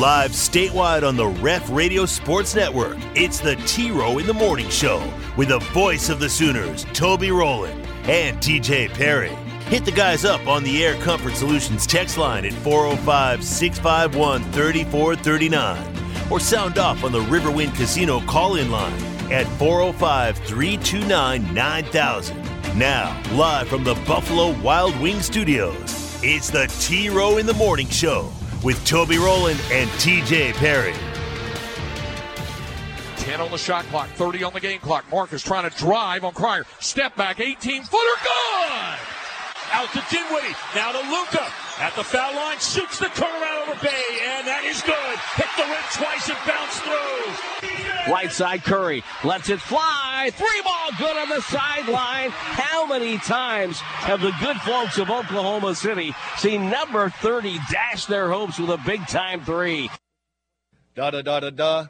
Live statewide on the Ref Radio Sports Network, it's the T Row in the Morning Show with the voice of the Sooners, Toby Rowland and TJ Perry. Hit the guys up on the Air Comfort Solutions text line at 405 651 3439 or sound off on the Riverwind Casino call in line at 405 329 9000. Now, live from the Buffalo Wild Wing Studios, it's the T Row in the Morning Show with Toby Rowland and TJ Perry. 10 on the shot clock, 30 on the game clock. Marcus trying to drive on Cryer. Step back, 18 footer, good! Out to Dinwiddie, now to Luka. At the foul line, shoots the turnaround over Bay, and that is good. Hit the rim twice and bounce through. Right side Curry lets it fly. Three ball good on the sideline. How many times have the good folks of Oklahoma City seen number 30 dash their hopes with a big time three? Da da da da da.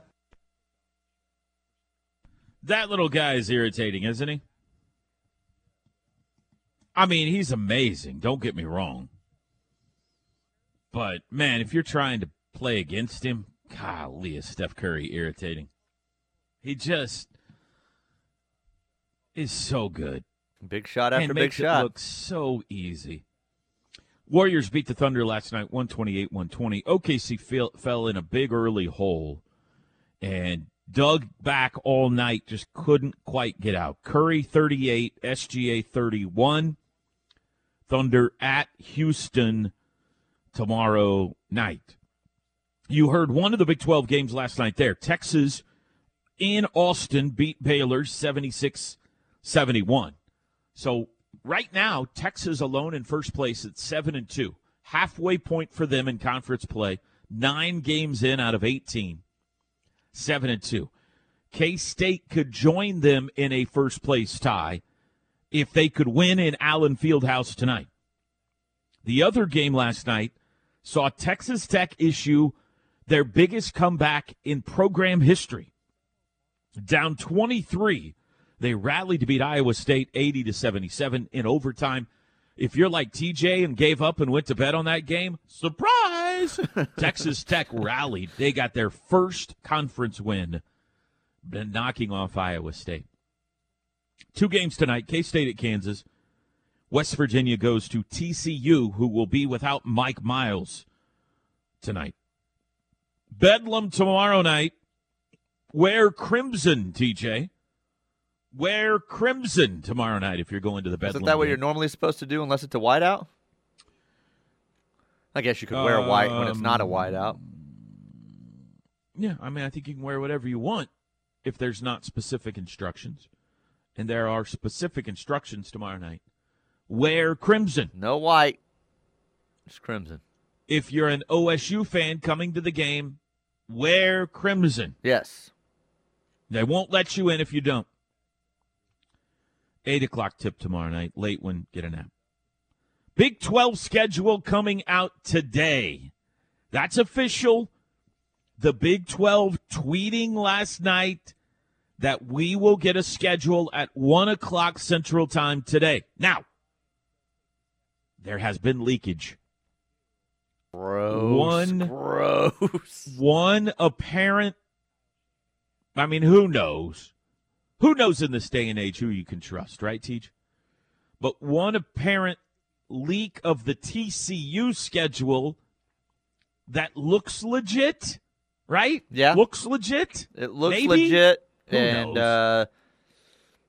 That little guy is irritating, isn't he? I mean, he's amazing. Don't get me wrong. But man, if you're trying to play against him, golly, is Steph Curry irritating. He just is so good. Big shot after and big shot. It look so easy. Warriors beat the Thunder last night, 128-120. OKC fell, fell in a big early hole and dug back all night, just couldn't quite get out. Curry 38, SGA 31. Thunder at Houston tomorrow night. You heard one of the Big 12 games last night there. Texas in Austin beat Baylor 76 71. So right now, Texas alone in first place at 7 and 2. Halfway point for them in conference play. 9 games in out of 18. 7 and 2. K State could join them in a first place tie if they could win in Allen Fieldhouse tonight. The other game last night saw Texas Tech issue their biggest comeback in program history. Down 23, they rallied to beat Iowa State 80 to 77 in overtime. If you're like TJ and gave up and went to bed on that game, surprise! Texas Tech rallied. They got their first conference win, knocking off Iowa State. Two games tonight K State at Kansas. West Virginia goes to TCU, who will be without Mike Miles tonight. Bedlam tomorrow night. Wear crimson, TJ. Wear crimson tomorrow night if you're going to the Bedlam. Isn't that what game. you're normally supposed to do unless it's a whiteout? I guess you could wear a white when it's not a Um, whiteout. Yeah, I mean, I think you can wear whatever you want if there's not specific instructions. And there are specific instructions tomorrow night. Wear crimson. No white. It's crimson. If you're an OSU fan coming to the game, wear crimson. Yes. They won't let you in if you don't. Eight o'clock tip tomorrow night. Late one, get a nap. Big 12 schedule coming out today. That's official. The Big 12 tweeting last night that we will get a schedule at 1 o'clock Central Time today. Now, there has been leakage. Gross. One- Gross. One apparent, I mean, who knows? Who knows in this day and age who you can trust, right, Teach? But one apparent leak of the TCU schedule that looks legit, right? Yeah. Looks legit. It looks Maybe? legit Who and uh,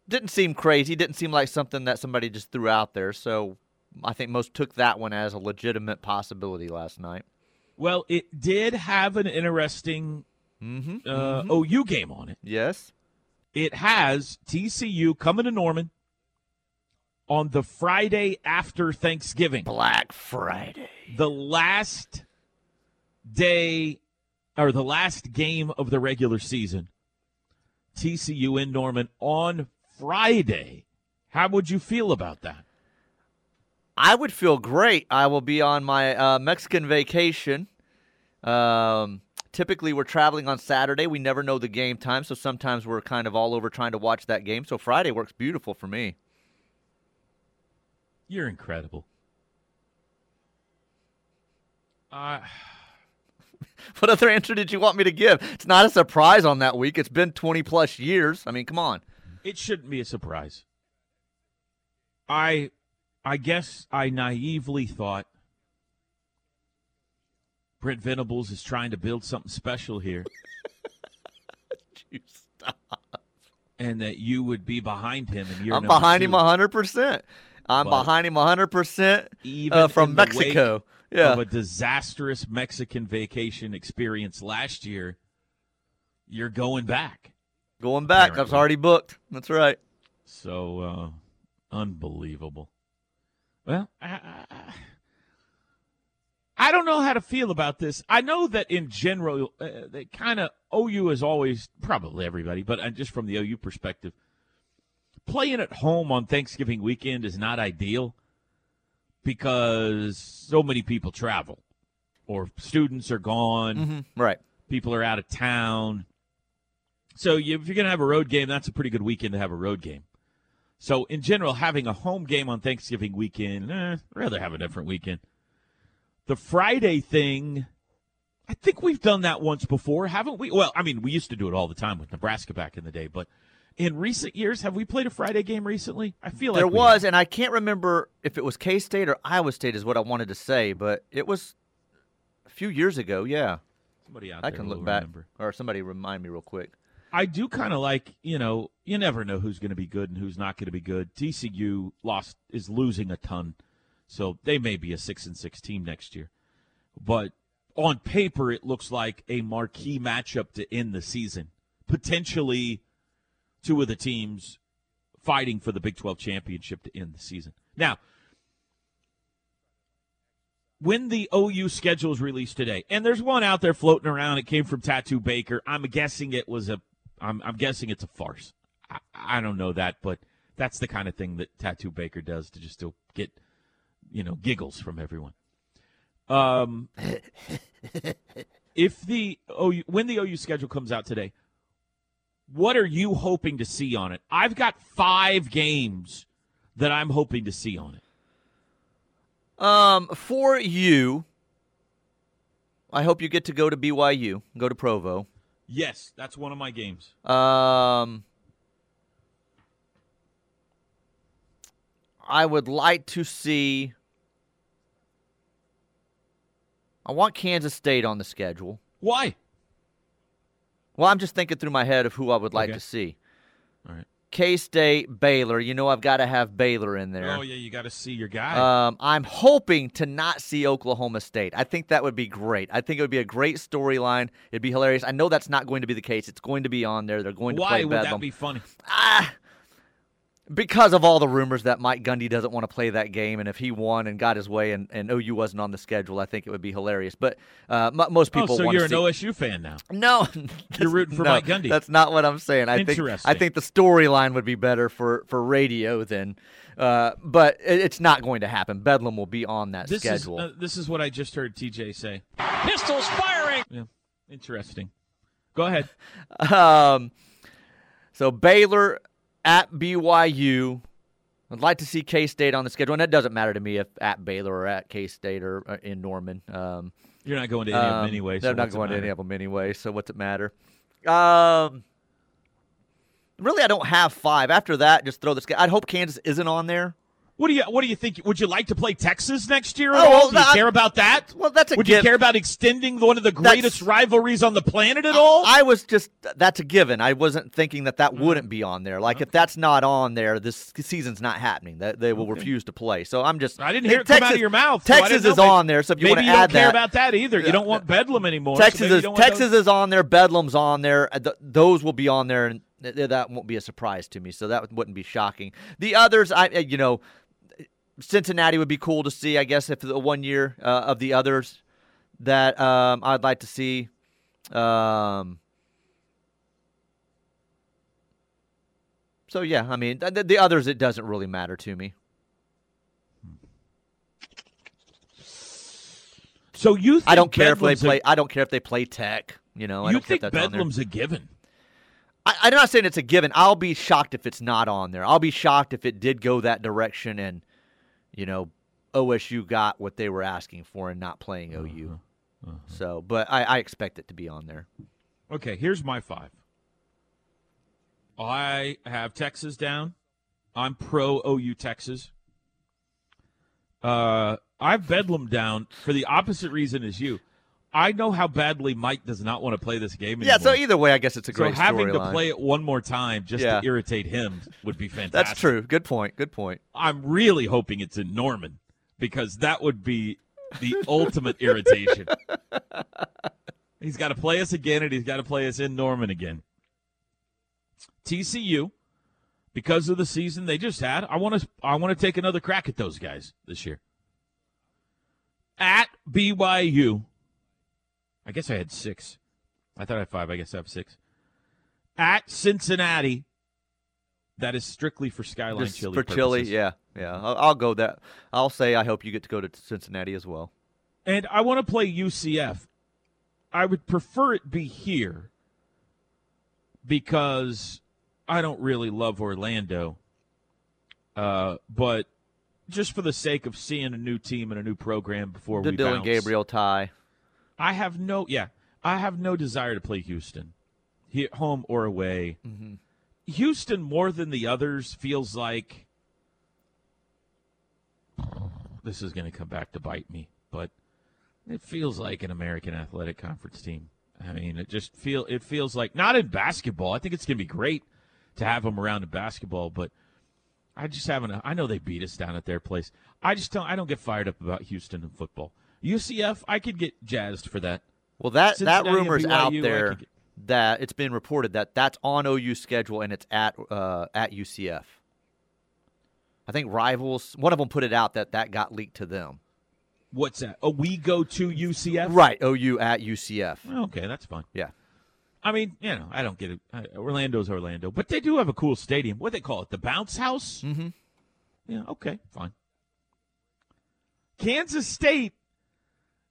didn't seem crazy. Didn't seem like something that somebody just threw out there. So I think most took that one as a legitimate possibility last night. Well, it did have an interesting Mm-hmm. uh, OU game on it. Yes. It has TCU coming to Norman on the Friday after Thanksgiving. Black Friday. the last day or the last game of the regular season. TCU in Norman on Friday. How would you feel about that? I would feel great. I will be on my uh, Mexican vacation. Um, typically, we're traveling on Saturday. We never know the game time, so sometimes we're kind of all over trying to watch that game. So Friday works beautiful for me. You're incredible. Uh, what other answer did you want me to give? It's not a surprise on that week. It's been 20 plus years. I mean, come on. It shouldn't be a surprise. I I guess I naively thought Brent Venables is trying to build something special here. You stop. And that you would be behind him and you're I'm behind two. him 100%. I'm But behind him 100% Even uh, from in the wake Mexico. Yeah. of a disastrous Mexican vacation experience last year, you're going back. Going back. Apparently. already booked. That's right. So uh, unbelievable. Well, I, I, I don't know how to feel about this. I know that in general, uh, they kind of OU is always probably everybody, but uh, just from the OU perspective, playing at home on Thanksgiving weekend is not ideal because so many people travel or students are gone hmm Right. people are out of town. So you, if you're going to have a road game, that's a pretty good weekend to have a road game. So in general, having a home game on Thanksgiving weekend, eh, rather have a different weekend. The Friday thing, I think we've done that once before, haven't we? Well, I mean, we used to do it all the time with Nebraska back in the day, but in recent years, have we played a Friday game recently? I feel like there was, have. and I can't remember if it was K State or Iowa State, is what I wanted to say, but it was a few years ago. Yeah. somebody out I there can look back. remember. Or somebody remind me real quick. I do kind of like, you know, you never know who's going to be good and who's not going to be good. TCU lost is losing a ton, so they may be a six and six team next year. But on paper, it looks like a marquee matchup to end the season. Potentially, two of the teams fighting for the Big Twelve championship to end the season. Now, when the OU schedule is released today, and there's one out there floating around. It came from Tattoo Baker. I'm guessing it was a. I'm, I'm guessing it's a farce. I, I don't know that, but that's the kind of thing that Tattoo Baker does to just to get, you know, giggles from everyone. Um, if the OU when the OU schedule comes out today, what are you hoping to see on it? I've got five games that I'm hoping to see on it. Um, for you, I hope you get to go to BYU, go to Provo. Yes, that's one of my games. Um, I would like to see. I want Kansas State on the schedule. Why? Well, I'm just thinking through my head of who I would like Okay. to see. All right. K State, Baylor. You know, I've got to have Baylor in there. Oh yeah, you got to see your guy. Um, I'm hoping to not see Oklahoma State. I think that would be great. I think it would be a great storyline. It'd be hilarious. I know that's not going to be the case. It's going to be on there. They're going to Why play Bedlam. Why would that be funny? Ah, because of all the rumors that Mike Gundy doesn't want to play that game, and if he won and got his way, and, and OU wasn't on the schedule, I think it would be hilarious. But uh, m- most people oh, so want you're to an see. OSU fan now. No, You're rooting for no, Mike Gundy. That's not what I'm saying. I think I think the storyline would be better for for radio than, uh, but it, it's not going to happen. Bedlam will be on that This schedule. is uh, this is what I just heard TJ say. Pistols firing. Yeah, interesting. Go ahead. Um, so Baylor at BYU. I'd like to see K State on the schedule, and it doesn't matter to me if at Baylor or at K State or, or in Norman. Um, You're not going to any of them um, anyway. So they're not going to any of them anyway. So what's it matter? Um, really, I don't have five. After that, just throw this. I'd hope Kansas isn't on there. What do you What do you think? Would you like to play Texas next year? At Oh, all? do you care about that? Well, that's a given Would you care about extending one of the greatest That's- rivalries on the planet at all? I was just that's a given. I wasn't thinking that that wouldn't be on there. Like if that's not on there, this season's not happening. That they will refuse to play. So I'm just I didn't hear it come out of your mouth. Texas didn't is. Maybe- on there. So if you want to add that. you don't care that, about that either. You don't want Bedlam anymore. Texas you is Texas those- is on there. Bedlam's on there. Uh, those will be on there, and th- th- that won't be a surprise to me. So that wouldn't be shocking. The others, I uh, you know, Cincinnati would be cool to see. I guess if the one year uh, of the others that um, I'd like to see. Um, so yeah, I mean th- th- the others, it doesn't really matter to me. So you? Think I don't care if they Bedlam's a- play. I don't care if they play Tech. You know, I you think if that's on there. Bedlam's a given? I, I'm not saying it's a given. I'll be shocked if it's not on there. I'll be shocked if it did go that direction and, you know, OSU got what they were asking for and not playing OU. So, but I, I expect it to be on there. Okay, here's my five. I have Texas down. I'm pro OU Texas. Uh, I've Bedlam down for the opposite reason as you. I know how badly Mike does not want to play this game anymore. Yeah. So either way, I guess it's a great. So having to storyline. play it one more time just Yeah. to irritate him would be fantastic. That's true. Good point. Good point. I'm really hoping it's in Norman because that would be the ultimate irritation. He's got to play us again, and he's got to play us in Norman again. TCU, because of the season they just had, I want to I want to take another crack at those guys this year. At BYU, I guess I had six. I thought I had five. I guess I have six. At Cincinnati, that is strictly for Skyline Just Chili for chili, yeah, yeah. I'll, I'll go that. I'll say I hope you get to go to Cincinnati as well. And I want to play UCF. I would prefer it be here because I don't really love Orlando. Uh, but just for the sake of seeing a new team and a new program before The we Dillon bounce, Gabriel tie. I have no yeah, I have no desire to play Houston, he, home or away. Mm-hmm. Houston more than the others feels like this is going to come back to bite me, but it feels like an American Athletic Conference team. I mean, it just feel it feels like not in basketball. I think it's going to be great to have them around in basketball, but I just haven't. I know they beat us down at their place. I just don't. I don't get fired up about Houston and football. UCF, I could get jazzed for that. Well, that that Cincinnati and rumor's BYU, out there get- that it's been reported that that's on OU schedule and it's at uh, at UCF. I think rivals. One of them put it out that that got leaked to them. What's that? Oh, we go to UCF. Right, OU at UCF. Okay, that's fine. Yeah. I mean, you know, I don't get it. Orlando's Orlando, but they do have a cool stadium. What do they call it? The Bounce House. Mm-hmm. Yeah. Okay. Fine. Kansas State.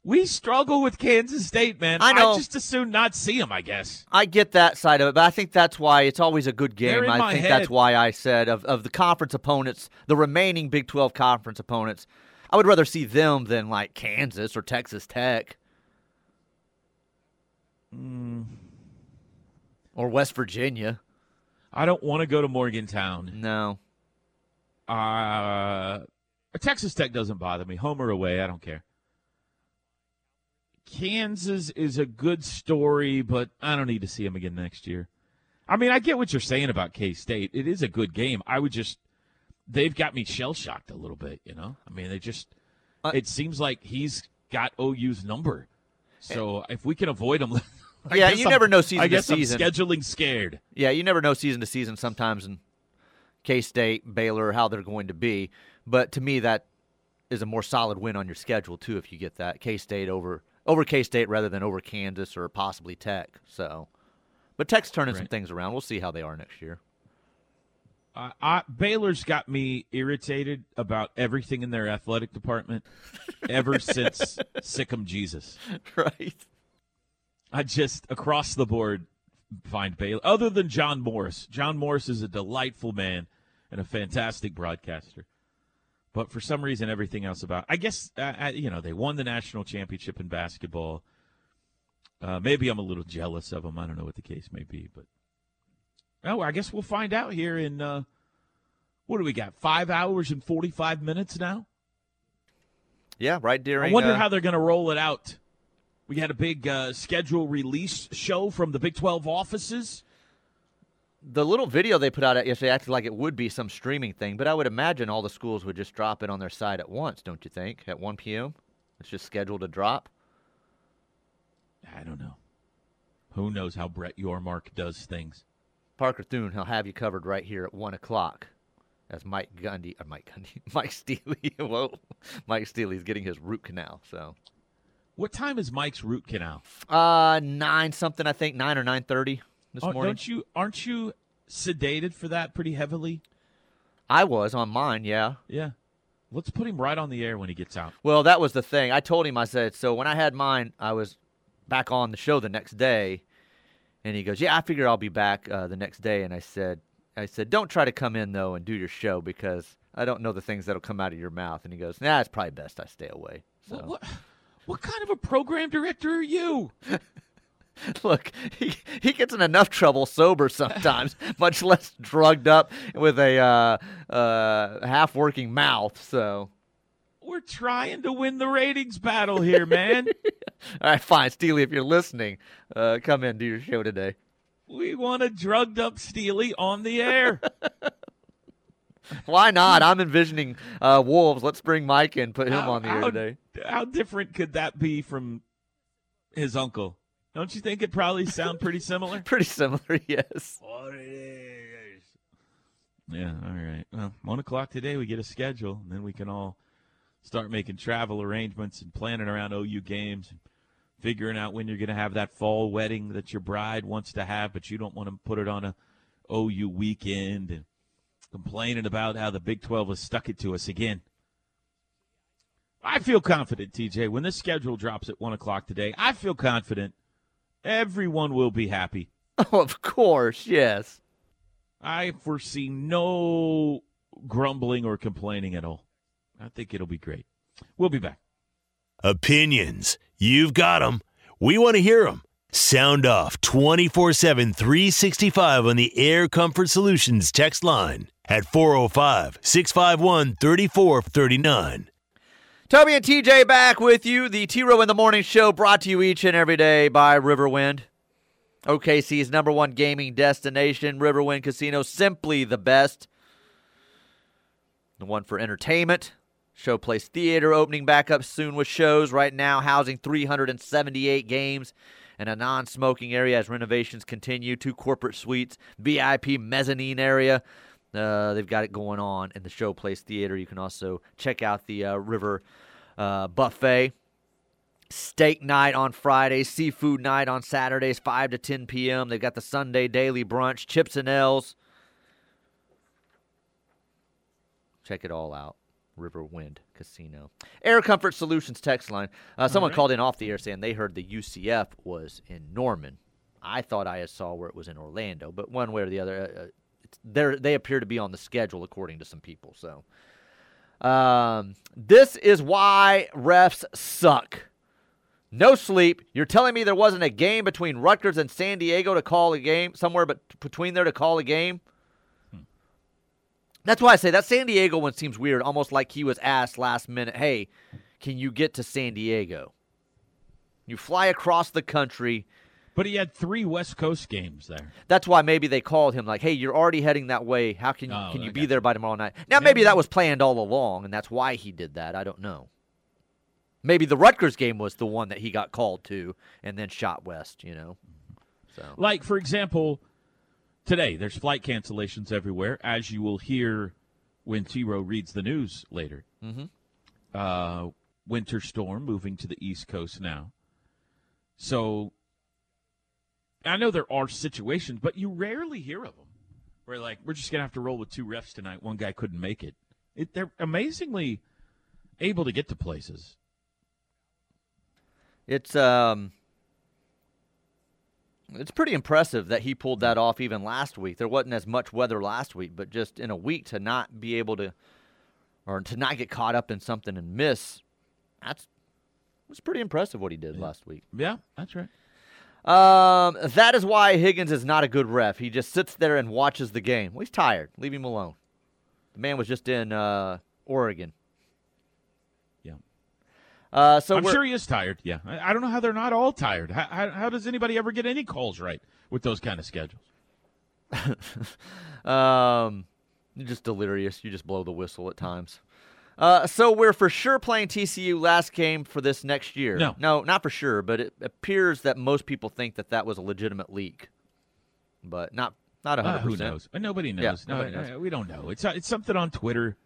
We struggle with Kansas State, man. I know. just as soon not see them. I guess. I get that side of it, but I think that's why it's always a good game. I think head. that's why I said of, of the conference opponents, the remaining Big 12 conference opponents, I would rather see them than like Kansas or Texas Tech. Mm. Or West Virginia. I don't want to go to Morgantown. No. Uh, Texas Tech doesn't bother me. Home or away, I don't care. Kansas is a good story, but I don't need to see them again next year. I mean, I get what you're saying about K State. It is a good game. I would just, they've got me shell shocked a little bit, you know? I mean, they just, Uh, it seems like he's got OU's number. So if we can avoid him. Yeah, you I'm- never know season I to guess season. I'm scheduling scared. Yeah, you never know season to season sometimes in K State, Baylor, how they're going to be. But to me, that is a more solid win on your schedule too if you get that K State over over K State rather than over Kansas or possibly Tech. So, but Tech's turning some things around. We'll see how they are next year. Uh, I, Baylor's got me irritated about everything in their athletic department ever since Sic'em Jesus. right. I just across the board find Baylor, other than John Morris. John Morris is a delightful man and a fantastic broadcaster. But for some reason, everything else about I guess uh, you know they won the national championship in basketball. Uh, maybe I'm a little jealous of them. I don't know what the case may be, but oh, I guess we'll find out here in uh, what do we got? Five hours and forty five minutes now. Yeah, right during. I wonder uh, how they're going to roll it out. We had a big uh, schedule release show from the Big 12 offices. The little video they put out yesterday acted like it would be some streaming thing, but I would imagine all the schools would just drop it on their site at once. Don't you think? At 1 p.m. It's just scheduled to drop. I don't know. Who knows how Brett Yormark does things? Parker Thune, he'll have you covered right here at one o'clock. As Mike Gundy, or Mike Gundy, Mike Steely. Whoa, Mike Steely's getting his root canal. So, What time is Mike's root canal? uh, nine something, I think nine or nine thirty this Oh, morning. don't you aren't you sedated for that pretty heavily? I was on mine, yeah. Yeah. Let's put him right on the air when he gets out. Well, that was the thing. I told him, I said, so when I had mine, I was back on the show the next day, and he goes, "Yeah, I figure I'll be back uh, the next day." And I said, "I said, don't try to come in though and do your show because I don't know the things that'll come out of your mouth." And he goes, "Nah, it's probably best I stay away." So What, what What kind of a program director are you? Look, he, he gets in enough trouble sober sometimes, much less drugged up with a uh, uh, half working mouth. So, We're trying to win the ratings battle here, man. all right, fine. Steely, if you're listening, uh, come in, do your show today. we want a drugged up Steely on the air. Why not? I'm envisioning uh, Wolves. Let's bring Mike in, put him How- on the air how- today. How different could that be from his uncle? Don't you think it probably sound pretty similar? Pretty similar, yes. What it is. Yeah, all right. Well, one o'clock today we get a schedule, and then we can all start making travel arrangements and planning around OU games, and figuring out when you're going to have that fall wedding that your bride wants to have, but you don't want to put it on a OU weekend, and complaining about how the Big 12 has stuck it to us again. I feel confident, TJ, when this schedule drops at one o'clock today. I feel confident everyone will be happy. Oh, of course, yes. I foresee no grumbling or complaining at all. I think it'll be great. We'll be back. Opinions. You've got them. We want to hear them. Sound off 24 7, 365 on the Air Comfort Solutions text line at 405 651 3439. Toby and TJ back with you. The T Row in the Morning Show brought to you each and every day by Riverwind. OKC's number one gaming destination, Riverwind Casino, simply the best. The one for entertainment. Showplace Theater opening back up soon with shows. Right now, housing 378 games and a non smoking area as renovations continue. Two corporate suites, VIP mezzanine area. Uh, they've got it going on in the Showplace Theater. You can also check out the uh, River uh, Buffet. Steak night on Fridays, seafood night on Saturdays, 5 to 10 p.m. They've got the Sunday daily brunch, chips and L's. Check it all out. Riverwind Casino. Air Comfort Solutions text line. Uh, someone right. called in off the air saying they heard the UCF was in Norman. I thought I saw where it was in Orlando, but one way or the other, they're, they appear to be on the schedule according to some people. So, um, this is why refs suck. No sleep. You're telling me there wasn't a game between Rutgers and San Diego to call a game somewhere, but between there to call a game. That's why I say that San Diego one seems weird, almost like he was asked last minute, "Hey, can you get to San Diego?" You fly across the country. But he had three West Coast games there. That's why maybe they called him like, "Hey, you're already heading that way. How can you Oh, can you be got there by tomorrow night?" Now maybe that was planned all along, and that's why he did that. I don't know. Maybe the Rutgers game was the one that he got called to and then shot west. You know. So Like, for example, today there's flight cancellations everywhere, as you will hear when T Row reads the news later. Mhm. Uh, winter storm moving to the East Coast now. So I know there are situations, but you rarely hear of them where, like, we're just going to have to roll with two refs tonight. One guy couldn't make it. it they're amazingly able to get to places. It's um it's pretty impressive that he pulled that off even last week. There wasn't as much weather last week, but just in a week to not be able to or to not get caught up in something and miss, that's was pretty impressive what he did last week. Yeah, that's right. Um, that is why Higgins is not a good ref. He just sits there and watches the game. Well, he's tired. Leave him alone. The man was just in uh, Oregon. Yeah. Uh, so I'm sure he is tired. Yeah, I, I don't know how they're not all tired. How, how, how does anybody ever get any calls right with those kind of schedules? Um, you're just delirious. You just blow the whistle at times. Uh, so we're for sure playing TCU last game for this next year. No. no, not for sure, but it appears that most people think that that was a legitimate leak, but not not a Uh, hundred who knows? Uh, Nobody knows. No, nobody uh, knows. we don't know. It's uh, it's something on Twitter.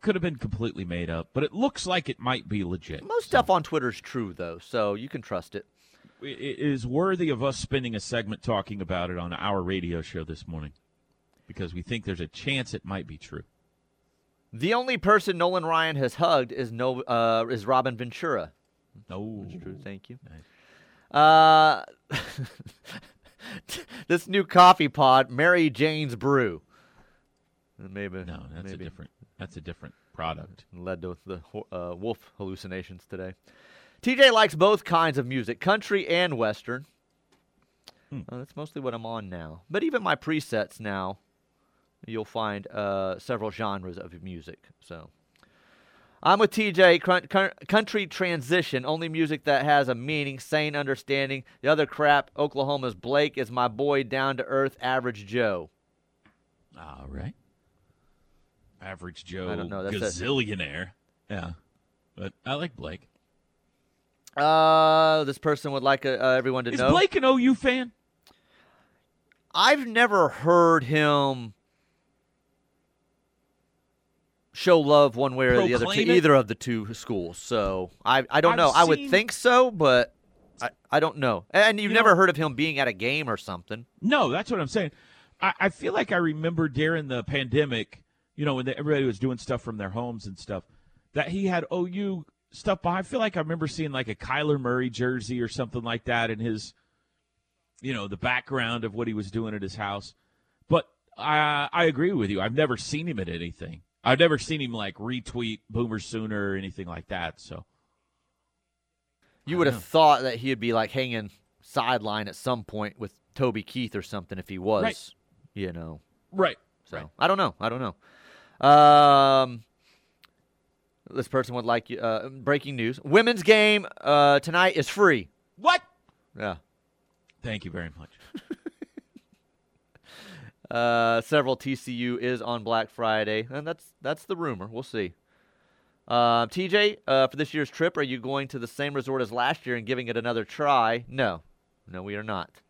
Could have been completely made up, but it looks like it might be legit. Most stuff on Twitter is true though, so you can trust. It it is worthy of us spending a segment talking about it on our radio show this morning because we think there's a chance it might be true. The only person Nolan Ryan has hugged is no uh, is Robin Ventura. No, That's true. Thank you. Nice. Uh, this new coffee pod, Mary Jane's Brew. Maybe no, that's maybe a different. That's a different product. led to the uh, wolf hallucinations today. TJ likes both kinds of music, country and western. Hmm. Uh, that's mostly what I'm on now. But even my presets now, you'll find uh, several genres of music. So I'm with TJ. Country transition, only music that has a meaning, sane understanding. The other crap, Oklahoma's Blake is my boy, down to earth, average Joe. All right. Average Joe I don't know, that's a- gazillionaire. Yeah. But I like Blake. Uh, this person would like uh, uh, everyone to Is know. Is Blake an OU fan? I've never heard him show love one way or the other to it? either of the two schools. So I I don't I've know. I would seen- think so, but I, I don't know. And you've You never know- heard of him being at a game or something. No, that's what I'm saying. I, I feel like I remember during the pandemic, you know, when the, everybody was doing stuff from their homes and stuff, that he had OU stuff. But I feel like I remember seeing like a Kyler Murray jersey or something like that in his, you know, the background of what he was doing at his house. But I, I agree with you. I've never seen him at anything. I've never seen him like retweet Boomer Sooner or anything like that. So You I would know. have thought that he'd be like hanging sideline at some point with Toby Keith or something if he was, Right. you know. right, So Right. I don't know. I don't know. Um, this person would like you. Uh, breaking news: Women's game uh, tonight is free. what? Yeah. Thank you very much. Uh, several TCU is on Black Friday, and that's that's the rumor. We'll see. Uh, TJ, uh, for this year's trip, are you going to the same resort as last year and giving it another try? No, no, we are not.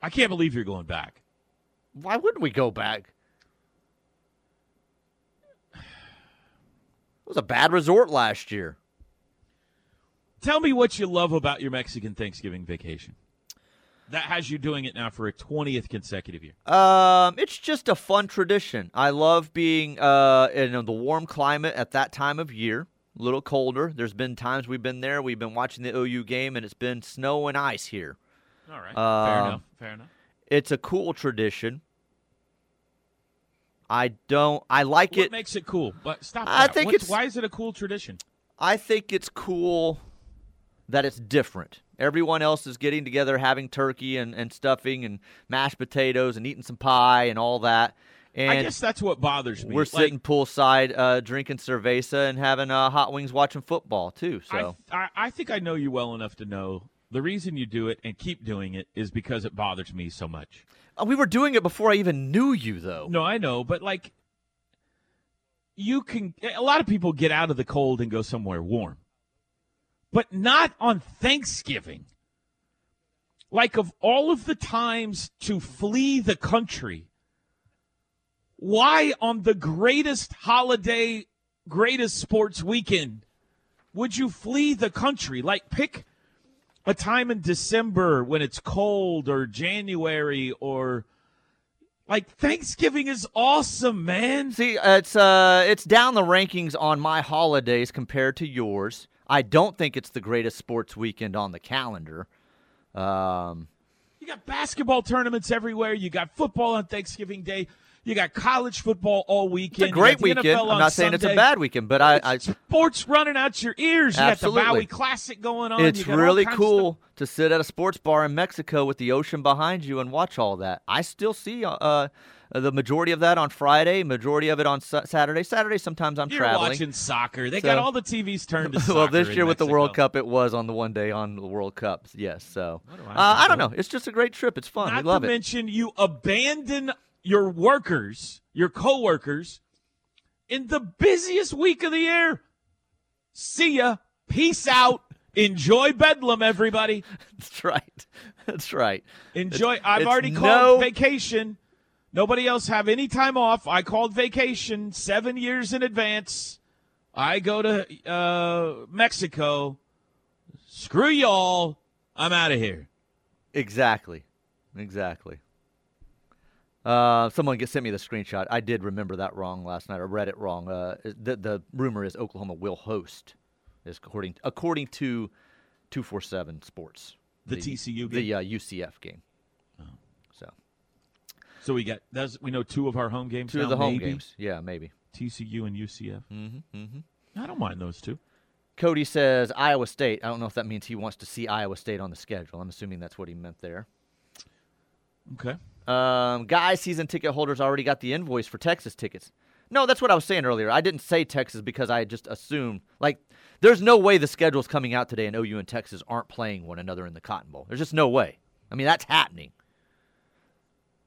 I can't believe you're going back. Why wouldn't we go back? It was a bad resort last year. Tell me what you love about your Mexican Thanksgiving vacation. That has you doing it now for a 20th consecutive year. Um, it's just a fun tradition. I love being uh in the warm climate at that time of year. A little colder. There's been times we've been there. We've been watching the OU game, and it's been snow and ice here. All right. Fair Um, enough. Fair enough. It's a cool tradition. I don't. I like What it. makes it cool? But stop. I that. think What's- it's- why is it a cool tradition? I think it's cool that it's different. Everyone else is getting together, having turkey and, and stuffing and mashed potatoes and eating some pie and all that. And I guess that's what bothers me. We're Like, sitting poolside, uh, drinking cerveza and having uh, hot wings, watching football too. So I, I, I think I know you well enough to know the reason you do it and keep doing it is because it bothers me so much. Uh, we were doing it before I even knew you, though. No, I know, but like, you can. A lot of people get out of the cold and go somewhere warm, but not on Thanksgiving. Like, of all of the times to flee the country, why on the greatest holiday, greatest sports weekend would you flee the country? Like, pick a time in December when it's cold or January or like Thanksgiving is awesome, man. See, it's uh, it's down the rankings on my holidays compared to yours. I don't think it's the greatest sports weekend on the calendar. Um, You got basketball tournaments everywhere. You got football on Thanksgiving Day. You got college football all weekend. it's a great weekend. NFL I'm not saying it's a bad weekend, but I, I sports running out your ears. You got the Absolutely. Bowie Classic going on. it's You got all really cool to sit at a sports bar in Mexico with the ocean behind you and watch all that. I still see uh, the majority of that on Friday, majority of it on Sa- Saturday. Saturday, sometimes I'm You're traveling. watching soccer. They So- got all the TVs turned to soccer. well, this year with the World Cup, it was on the one day on the World Cup. Yes, so do I uh, I don't know? know. It's just a great trip. It's fun. Not we love to it. mention, you abandon your workers, your coworkers, in the busiest week of the year. See ya. Peace out. Enjoy Bedlam, everybody. That's right. That's right. Enjoy. It's- I've it's already no- called vacation. Nobody else have any time off. I called vacation seven years in advance. I go to uh, Mexico. Screw y'all. I'm out of here. Exactly. Exactly. Uh, someone get, sent me the screenshot. I did remember that wrong last night. I read it wrong. Uh, the the rumor is Oklahoma will host, is according according to two four seven Sports. The TCU game? the uh, UCF game. So we got that's we know two of our home games. two now, of the home maybe. games. Yeah, maybe. TCU and UCF. Mm-hmm, mm-hmm. I don't mind those two. Cody says Iowa State. I don't know if that means he wants to see Iowa State on the schedule. I'm assuming that's what he meant there. Okay. Um, guys, season ticket holders already got the invoice for Texas tickets. No, that's what I was saying earlier. I didn't say Texas because I just assumed like there's no way the schedule's coming out today and OU and Texas aren't playing one another in the Cotton Bowl. There's just no way. I mean, that's happening.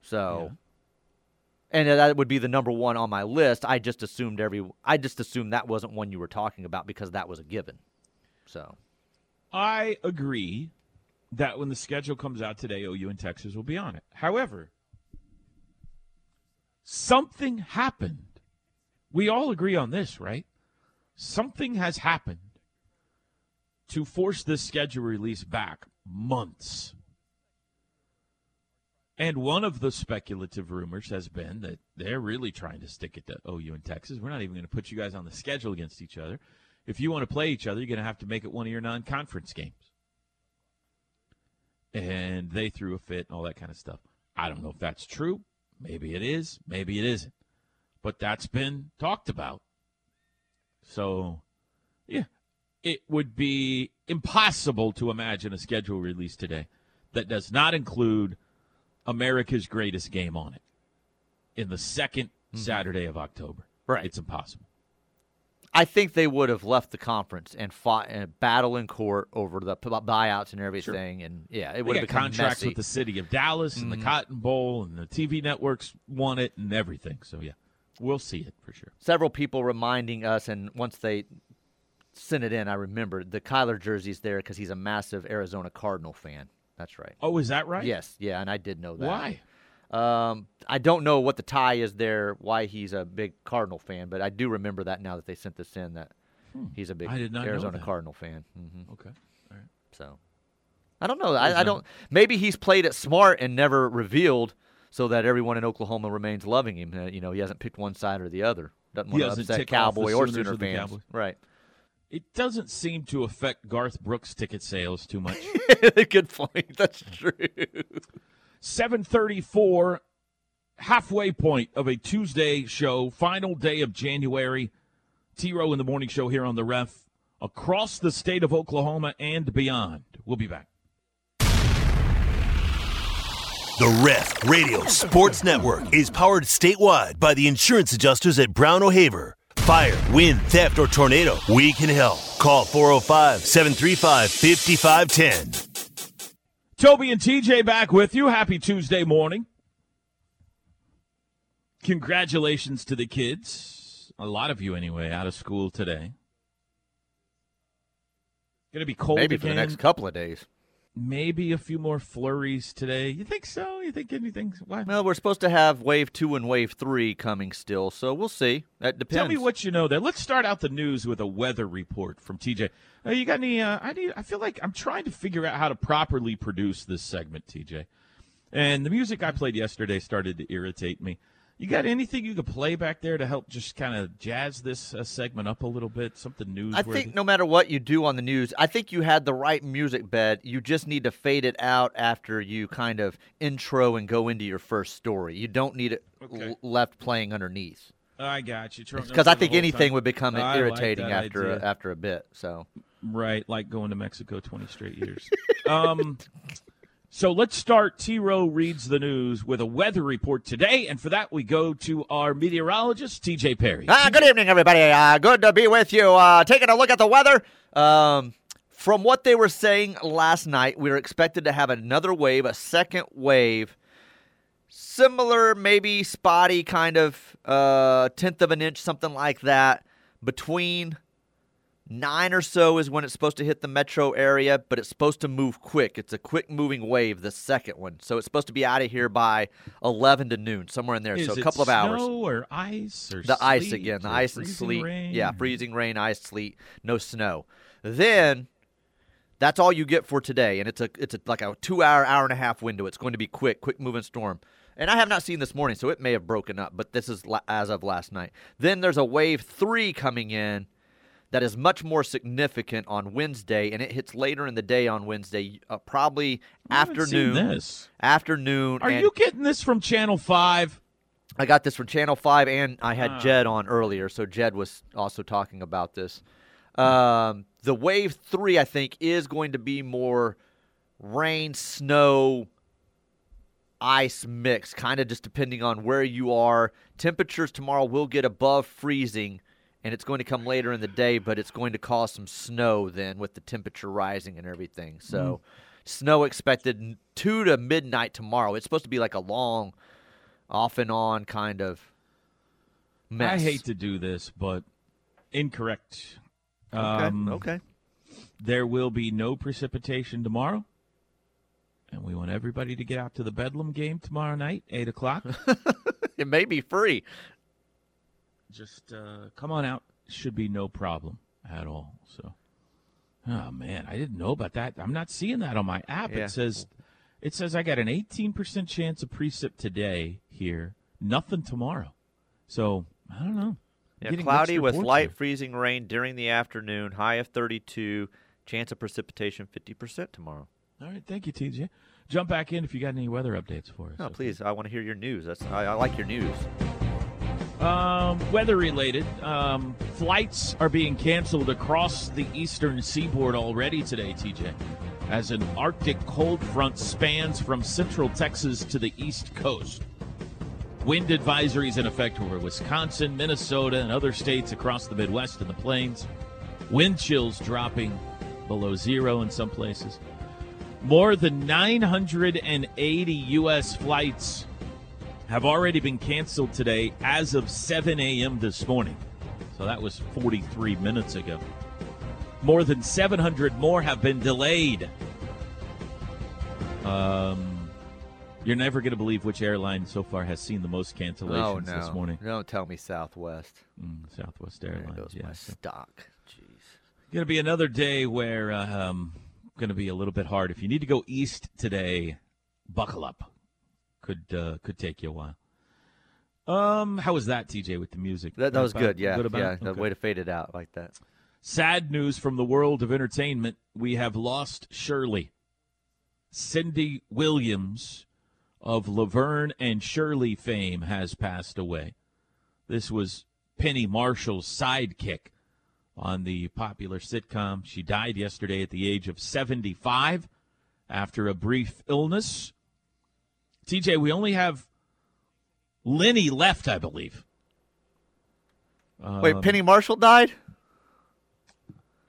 So, and that would be the number one on my list. I just assumed every. I just assumed that wasn't one you were talking about because that was a given. So, I agree that when the schedule comes out today, OU and Texas will be on it. However, something happened. We all agree on this, right? Something has happened to force this schedule release back months. And one of the speculative rumors has been that they're really trying to stick it to OU and Texas. We're not even going to put you guys on the schedule against each other. If you want to play each other, you're going to have to make it one of your non conference games. And they threw a fit and all that kind of stuff. I don't know if that's true. Maybe it is. Maybe it isn't. But that's been talked about. So, yeah, it would be impossible to imagine a schedule release today that does not include America's greatest game on it in the 2nd mm-hmm. Saturday of October. Right. It's impossible. I think they would have left the conference and fought a battle in court over the buyouts and everything. And yeah, it They would have contracts messy. with the city of Dallas and the mm-hmm. Cotton Bowl, and the TV networks won it and everything. So, yeah, we'll see it for sure. Several people reminding us, and once they sent it in, I remembered the Kyler jersey's there because he's a massive Arizona Cardinal fan. That's right. Oh, is that right? Yes, yeah, and I did know that. Why? Um, I don't know what the tie is there, why he's a big Cardinal fan, but I do remember that now that they sent this in that he's a big Hmm. I did not Arizona. Cardinal fan. hmm Okay. All right. So I don't know. I, I don't. Maybe he's played it smart and never revealed, so that everyone in Oklahoma remains loving him. Uh, you know, he hasn't picked one side or the other. Doesn't He want to upset tick off the Cowboy or Sooner fans. Right. It doesn't seem to affect Garth Brooks ticket sales too much. Good point. That's true. 734 halfway point of a Tuesday show, final day of January. T Row in the morning show here on the ref across the state of Oklahoma and beyond. We'll be back. The Ref Radio Sports Network is powered statewide by the insurance adjusters at Brown O'Haver. Fire, wind, theft, or tornado, we can help. Call 405 735 5510. Toby and TJ back with you. Happy Tuesday morning. Congratulations to the kids. A lot of you, anyway, out of school today. Going to be cold Maybe for the next couple of days. Maybe a few more flurries today. You think so? You think anything? Why? Well, we're supposed to have wave two and wave three coming still, so we'll see. That depends. Tell me what you know there. Let's start out the news with a weather report from TJ. Uh, you got any? Uh, I need. I feel like I'm trying to figure out how to properly produce this segment, TJ. And the music I played yesterday started to irritate me. You got anything you could play back there to help just kind of jazz this uh, segment up a little bit? Something newsworthy. I think no matter what you do on the news, I think you had the right music bed. You just need to fade it out after you kind of intro and go into your first story. You don't need it Okay. l- left playing underneath I got you. because I think anything would become I irritating that after a, after a bit. So Right, like going to Mexico 20 straight years. um, so let's start. T Row reads the news with a weather report today. And for that, we go to our meteorologist, TJ Perry. Ah, good evening, everybody. Uh, good to be with you. Uh, taking a look at the weather. Um, from what they were saying last night, we were expected to have another wave, a second wave, similar, maybe spotty, kind of uh, tenth of an inch, something like that, between nine or so is when it's supposed to hit the metro area, but it's supposed to move quick. It's a quick moving wave, the second one. So it's supposed to be out of here by 11 to noon, somewhere in there. Is so a couple of hours. Snow or ice or The ice again, the ice and sleet. rain? Yeah, freezing rain, ice, sleet, no snow. Then that's all you get for today, and it's a it's a, like a two hour, hour and a half window. It's going to be quick, quick moving storm. And I have not seen this morning, so it may have broken up, but this is la- as of last night. Then there's a wave three coming in that is much more significant on Wednesday, and it hits later in the day on Wednesday, uh, probably I afternoon. this. Afternoon. Are you getting this from Channel 5? I got this from Channel 5, and I had Ah. Jed on earlier, so Jed was also talking about this. Um, the wave three, I think, is going to be more rain, snow, ice mix, kind of just depending on where you are. Temperatures tomorrow will get above freezing, and it's going to come later in the day, but it's going to cause some snow then with the temperature rising and everything. So, snow expected two to midnight tomorrow. It's supposed to be like a long, off and on kind of mess. I hate to do this, but incorrect. Okay. Um, okay. There will be no precipitation tomorrow. And we want everybody to get out to the Bedlam game tomorrow night, 8 o'clock. It may be free. Just uh, come on out. Should be no problem at all. So, oh man, I didn't know about that. I'm not seeing that on my app. Yeah. It says, it says I got an 18% chance of precip today here. Nothing tomorrow. So I don't know. Yeah, cloudy with light freezing rain during the afternoon. High of 32. Chance of precipitation 50% tomorrow. All right, thank you, TJ. Jump back in if you got any weather updates for us. No, please. I want to hear your news. That's I, I like your news. Um, weather related. Um, flights are being canceled across the eastern seaboard already today, TJ, as an Arctic cold front spans from central Texas to the east coast. Wind advisories in effect over Wisconsin, Minnesota, and other states across the Midwest and the plains. Wind chills dropping below zero in some places. More than 980 U.S. flights have already been canceled today as of 7 a.m. this morning. So that was 43 minutes ago. More than 700 more have been delayed. Um, you're never going to believe which airline so far has seen the most cancellations Oh no! this morning. Don't tell me Southwest. Mm, Southwest There Airlines. goes yeah. my stock. Jeez. Going to be another day where um, going to be a little bit hard. If you need to go east today, buckle up. Could uh, could take you a while. Um, how was that, TJ, with the music? That, that was About- good. Yeah, Good about yeah. Okay. way to fade it out like that. Sad news from the world of entertainment. We have lost Shirley. Cindy Williams of Laverne and Shirley fame has passed away. This was Penny Marshall's sidekick on the popular sitcom. She died yesterday at the age of 75 after a brief illness. TJ, we only have Lenny left, I believe. Wait, Um, Penny Marshall died?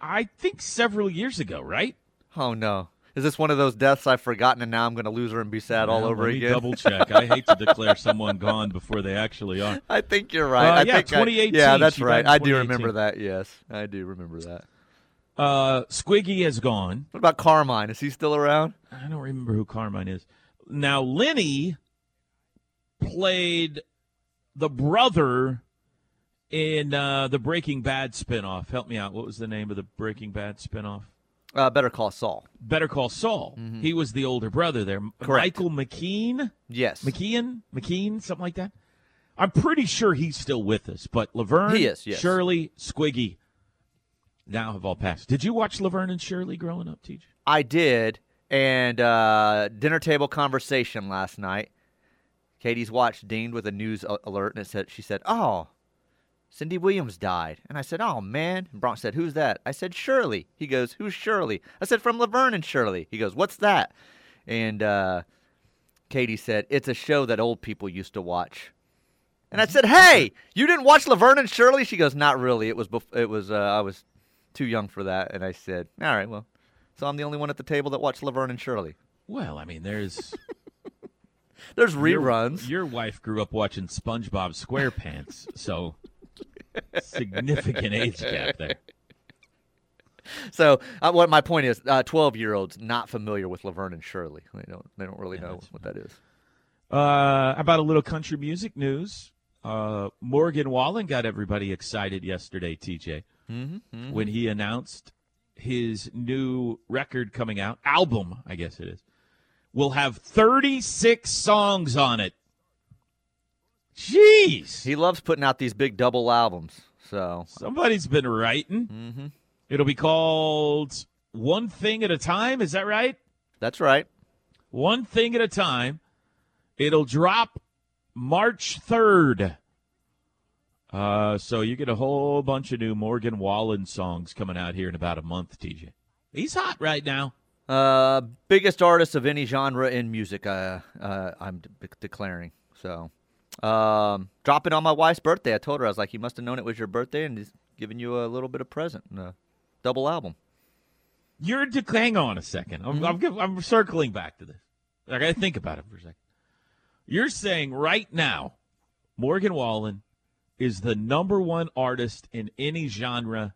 I think several years ago, right? Oh no! Is this one of those deaths I've forgotten, and now I'm going to lose her and be sad all over let me again? double check. I hate to declare someone gone before they actually are. I think you're right. Uh, I yeah, think I- 2018. yeah, that's right. I do remember that. Yes, I do remember that. Uh, Squiggy has gone. What about Carmine? Is he still around? I don't remember who Carmine is. Now, Lenny played the brother in uh, the Breaking Bad spinoff. Help me out. What was the name of the Breaking Bad spinoff? Uh, better call Saul. Better Call Saul. He was the older brother there. Mm-hmm. Correct. Michael McKean? Yes. McKeon, McKean, something like that. I'm pretty sure he's still with us, but Laverne, He is, yes. Shirley, Squiggy, now have all passed. Did you watch Laverne and Shirley growing up, TJ? I did, and uh, dinner table conversation last night. Katie's watch dinged with a news alert, and it said she said, "Oh, Cindy Williams died," and I said, "Oh man." And Bronx said, "Who's that?" I said, "Shirley." He goes, "Who's Shirley?" I said, "From Laverne and Shirley." He goes, "What's that?" And uh, Katie said, "It's a show that old people used to watch." And I said, "Hey, you didn't watch Laverne and Shirley?" She goes, "Not really. It was bef- it was uh, I was too young for that." And I said, "All right, well." So I'm the only one at the table that watched Laverne and Shirley. Well, I mean, there's There's reruns. Your, wife grew up watching SpongeBob SquarePants, so significant age gap there. So uh, what my point is, uh, 12 year olds not familiar with Laverne and Shirley. They don't they don't really know what that is. Uh, about a little country music news? Uh, Morgan Wallen got everybody excited yesterday, TJ, Mm-hmm, when he announced his new record coming out, album, I guess it is, will have 36 songs on it. Jeez. He loves putting out these big double albums. So Somebody's been writing. Mhm. It'll be called One Thing at a Time. Is that right? that's right. One Thing at a Time. It'll drop March 3rd. Uh, so you get a whole bunch of new Morgan Wallen songs coming out here in about a month, TJ. He's hot right now. Uh, biggest artist of any genre in music. Uh, uh I'm de- declaring. So, um, dropping on my wife's birthday. I told her I was like, "You must have known it was your birthday, and he's giving you a little bit of present, a double album." You're de- hang on a 2nd i I'm, Mm-hmm. I'm, I'm circling back to this. I got to think about it for a second. You're saying right now, Morgan Wallen is the number one artist in any genre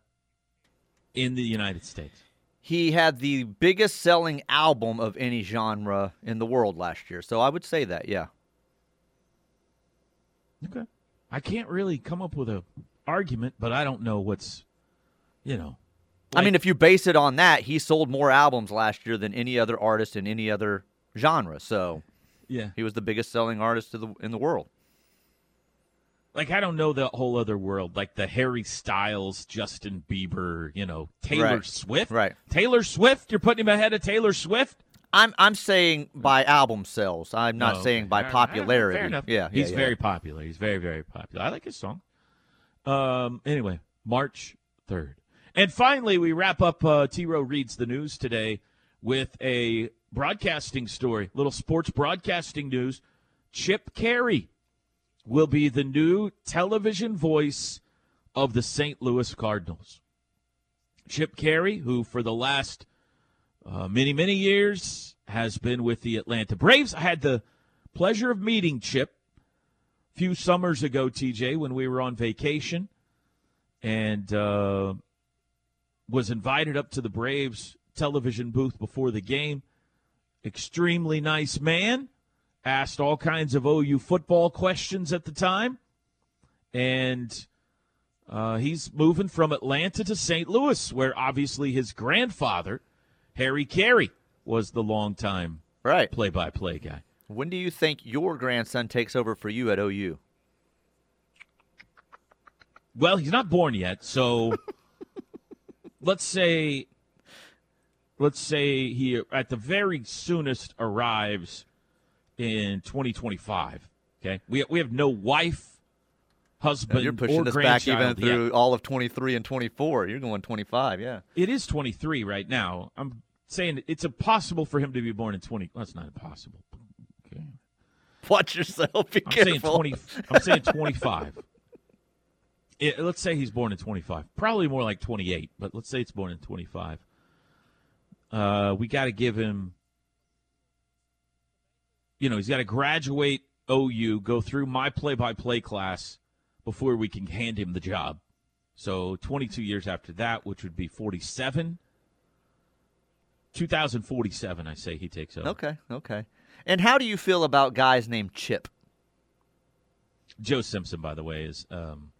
in the United States. He had the biggest selling album of any genre in the world last year. So I would say that, yeah. Okay. I can't really come up with a argument, but I don't know what's, you know. I mean, if you base it on that, he sold more albums last year than any other artist in any other genre. So yeah, he was the biggest selling artist of the, in the world. Like I don't know the whole other world, like the Harry Styles, Justin Bieber, you know, Taylor Right. Swift. Right. Taylor Swift, you're putting him ahead of Taylor Swift. I'm I'm saying by album sales. I'm not Oh, saying by popularity. Fair enough. Yeah, yeah, he's yeah. very popular. He's very, very popular. I like his song. Um. Anyway, March third, and finally, we wrap up. Uh, T. Row reads the news today with a broadcasting story, little sports broadcasting news. Chip Caray will be the new television voice of the St. Louis Cardinals. Chip Caray, who for the last uh, many, many years has been with the Atlanta Braves. I had the pleasure of meeting Chip a few summers ago, TJ, when we were on vacation, and uh, was invited up to the Braves television booth before the game. Extremely nice man. Asked all kinds of OU football questions at the time. And uh, he's moving from Atlanta to St. Louis, where obviously his grandfather, Harry Caray, was the longtime Right. play by play guy. When do you think your grandson takes over for you at OU? Well, he's not born yet, so let's say let's say he at the very soonest arrives in 2025. Okay, we we have no wife, husband, You're pushing this back even grandchild yet. through all of 23 and 24. You're going 25, yeah. It is 23 right now. I'm saying it's impossible for him to be born in 20. Well, it's not impossible. Okay. Watch yourself. Be I'm saying 20. I'm saying 25. It- let's say he's born in 25. Probably more like 28, but let's say it's born in 25. Uh, we got to give him. You know, he's got to graduate OU, go through my play-by-play class before we can hand him the job. So 22 years after that, which would be 47. 2047, I say he takes over. Okay, okay. And how do you feel about guys named Chip? Joe Simpson, by the way, is um,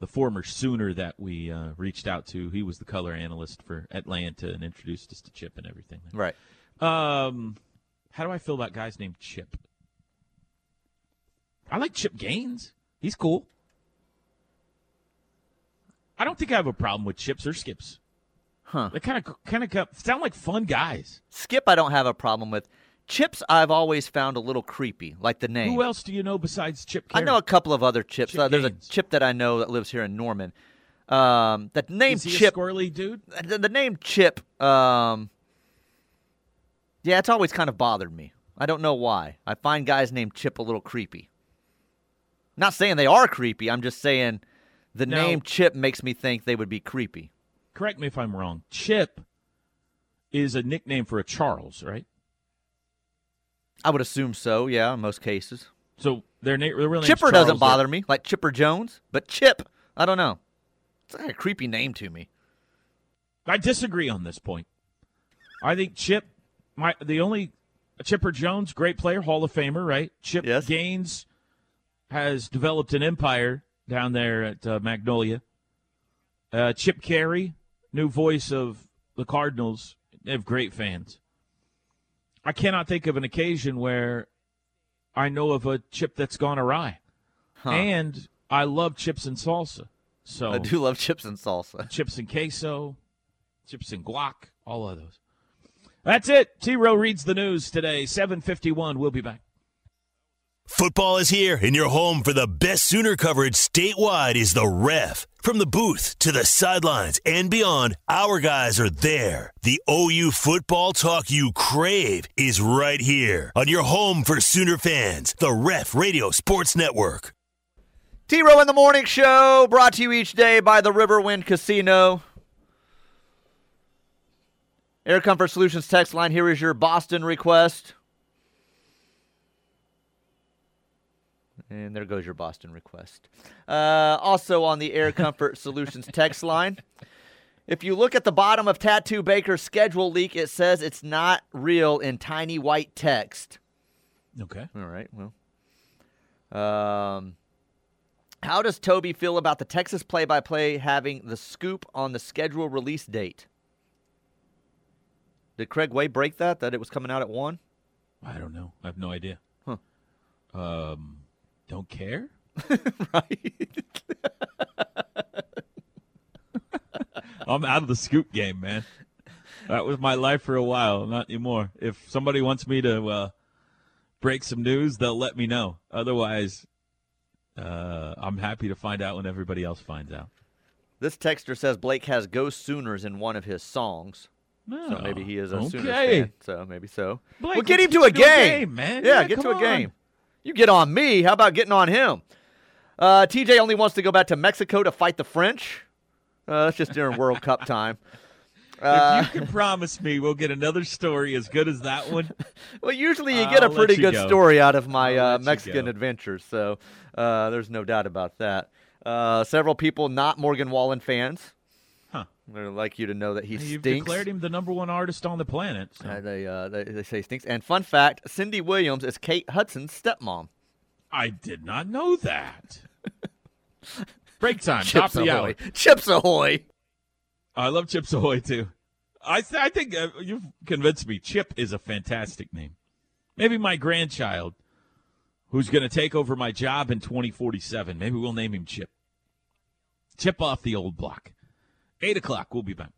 the former Sooner that we uh, reached out to. He was the color analyst for Atlanta and introduced us to Chip and everything. Right. Um, how do I feel about guys named Chip? I like Chip Gaines. He's cool. I don't think I have a problem with Chips or Skips. Huh. They kind of kind of sound like fun guys. Skip, I don't have a problem with. Chips, I've always found a little creepy, like the name. Who else do you know besides Chip? I know a couple of other Chips. Chip Uh, there's Gaines. a Chip that I know that lives here in Norman. Um, that name Is he Chip. a squirrely dude? the, the name Chip. Um, yeah, it's always kind of bothered me. I don't know why. I find guys named Chip a little creepy. Not saying they are creepy. I'm just saying the Now- name Chip makes me think they would be creepy. correct me if I'm wrong. Chip is a nickname for a Charles, right? I would assume so. Yeah, in most cases. So their, na- their real name's Chipper doesn't bother me, like Chipper Jones, but Chip, I don't know. It's like a creepy name to me. I disagree on this point. I think Chip, my the only Chipper Jones, great player, Hall of Famer, right? Chip Yes. Gaines has developed an empire down there at uh, Magnolia. Uh, Chip Caray, new voice of the Cardinals, they have great fans. I cannot think of an occasion where I know of a chip that's gone awry. Huh. And I love chips and salsa. So I do love chips and salsa. chips and queso, chips and guac, all of those. That's it. T Row reads the news today. 751. We'll be back. Football is here, and your home for the best Sooner coverage statewide is the Ref. From the booth to the sidelines and beyond, our guys are there. The OU football talk you crave is right here on your home for Sooner fans, the Ref Radio Sports Network. T Row in the Morning Show, brought to you each day by the Riverwind Casino. Air Comfort Solutions text line. Here is your Boston request. And there goes your Boston request. Uh, also on the Air Comfort Solutions text line. If you look at the bottom of Tattoo Baker's schedule leak, it says it's not real in tiny white text. Okay. All right. Well, um, how does Toby feel about the Texas play-by-play having the scoop on the schedule release date? Did Craig Way break that? That it was coming out at one? I don't know. I have no idea. Huh. Um, don't care. right. I'm out of the scoop game, man. That was my life for a while, not anymore. If somebody wants me to uh, break some news, they'll let me know. Otherwise, uh, I'm happy to find out when everybody else finds out. This texter says Blake has "Ghost Sooners" in one of his songs, so maybe he is a Sooners fan. So maybe so. Blake, well, get him to a do a game. game, man. Yeah, Yeah, get to a on. game. You get on me. How about getting on him? Uh, TJ only wants to go back to Mexico to fight the French. Uh, that's just during World Cup time. Uh, if you can promise me we'll get another story as good as that one, Well, usually you get a I'll let pretty good go. story out of my uh, Mexican adventures, so uh, there's no doubt about that. Uh, several people not Morgan Wallen fans. Huh. They'd like you to know that he you've stinks. declared him the number one artist on the planet. so- Uh, they, uh, they they say he stinks. And fun fact: Cindy Williams is Kate Hudson's stepmom. I did not know that. Break time, top Chips the ahoy! Chips ahoy! I love Chips Ahoy too. I th- I think uh, you've convinced me. Chip is a fantastic name. Maybe my grandchild, who's going to take over my job in 2047, maybe we'll name him Chip. Chip off the old block. Eight o'clock. We'll be back.